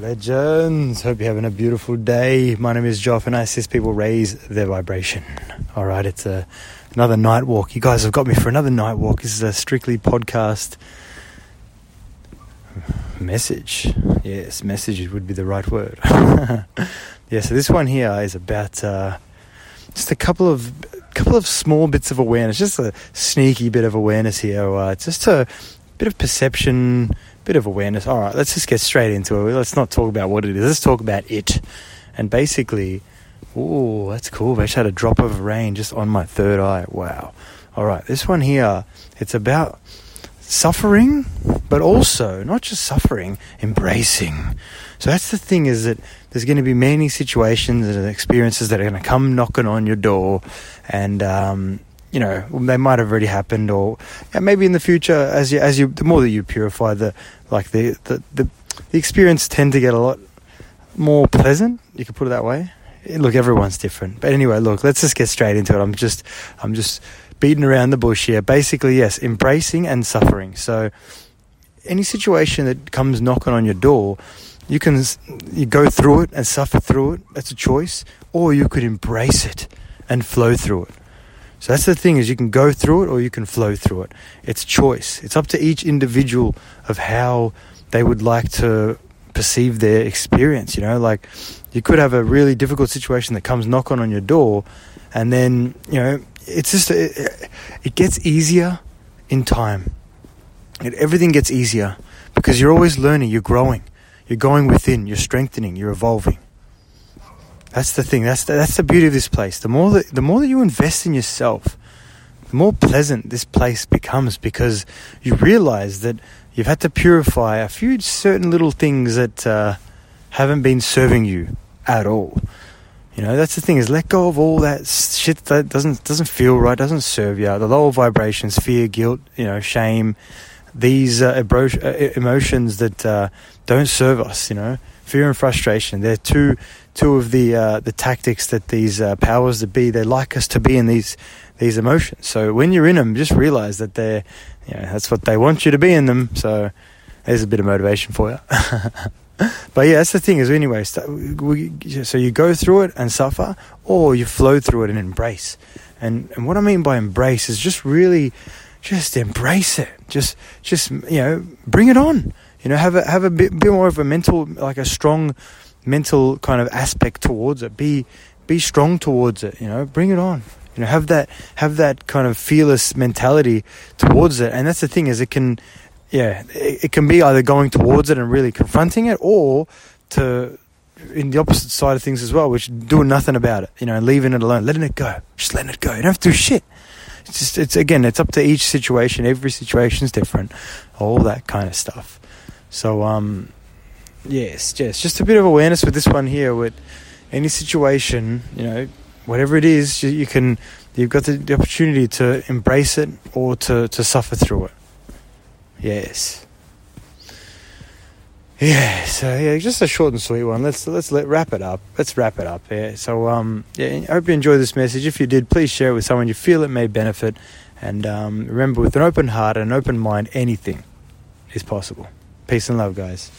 Legends, hope you're having a beautiful day. My name is Joff, and I assist people raise their vibration. All right, it's a, another night walk. You guys have got me for another night walk. This is a strictly podcast message. Yes, message would be the right word. yeah, so this one here is about uh, just a couple of couple of small bits of awareness, just a sneaky bit of awareness here. Uh, just a bit of perception bit of awareness. All right, let's just get straight into it. Let's not talk about what it is. Let's talk about it. And basically, oh, that's cool. I just had a drop of rain just on my third eye. Wow. All right, this one here, it's about suffering, but also not just suffering, embracing. So that's the thing is that there's going to be many situations and experiences that are going to come knocking on your door, and um, you know they might have already happened or yeah, maybe in the future as you as you the more that you purify the like the the the, the experience tend to get a lot more pleasant you could put it that way. Look everyone's different. But anyway look let's just get straight into it. I'm just i'm just beating around the bush here. Basically yes embracing and suffering. So any situation that comes knocking on your door you can you go through it and suffer through it. That's a choice. Or you could embrace it and flow through it so that's the thing is you can go through it or you can flow through it. It's choice. It's up to each individual of how they would like to perceive their experience, you know? Like you could have a really difficult situation that comes knocking on your door and then, you know, it's just it, it gets easier in time. It, everything gets easier because you're always learning, you're growing. You're going within, you're strengthening, you're evolving. That's the thing. That's the, that's the beauty of this place. The more that the more that you invest in yourself, the more pleasant this place becomes because you realize that you've had to purify a few certain little things that uh, haven't been serving you at all. You know, that's the thing is let go of all that shit that doesn't doesn't feel right, doesn't serve you. The lower vibrations, fear, guilt, you know, shame, these uh, uh emotions that uh, don't serve us. You know, fear and frustration. They're two two of the uh, the tactics that these uh, powers that be they like us to be in these these emotions. So when you're in them, just realize that they're you know, that's what they want you to be in them. So there's a bit of motivation for you. but yeah, that's the thing is anyway. So you go through it and suffer, or you flow through it and embrace. And and what I mean by embrace is just really just embrace it. Just just you know bring it on. You know have a have a bit, bit more of a mental like a strong mental kind of aspect towards it. Be be strong towards it. You know, bring it on. You know, have that have that kind of fearless mentality towards it. And that's the thing is, it can, yeah, it, it can be either going towards it and really confronting it, or to in the opposite side of things as well, which doing nothing about it. You know, leaving it alone, letting it go, just letting it go. You don't have to do shit. It's just it's again, it's up to each situation. Every situation is different. All that kind of stuff. So um, Yes, yes. Just a bit of awareness with this one here. With any situation, you know, whatever it is, you, you can. You've got the, the, opportunity to embrace it or to, to suffer through it. Yes. Yeah. So yeah, just a short and sweet one. Let's let's let wrap it up. Let's wrap it up. Yeah. So um yeah, I hope you enjoyed this message. If you did, please share it with someone you feel it may benefit. And um, remember, with an open heart and an open mind, anything is possible. Peace and love, guys.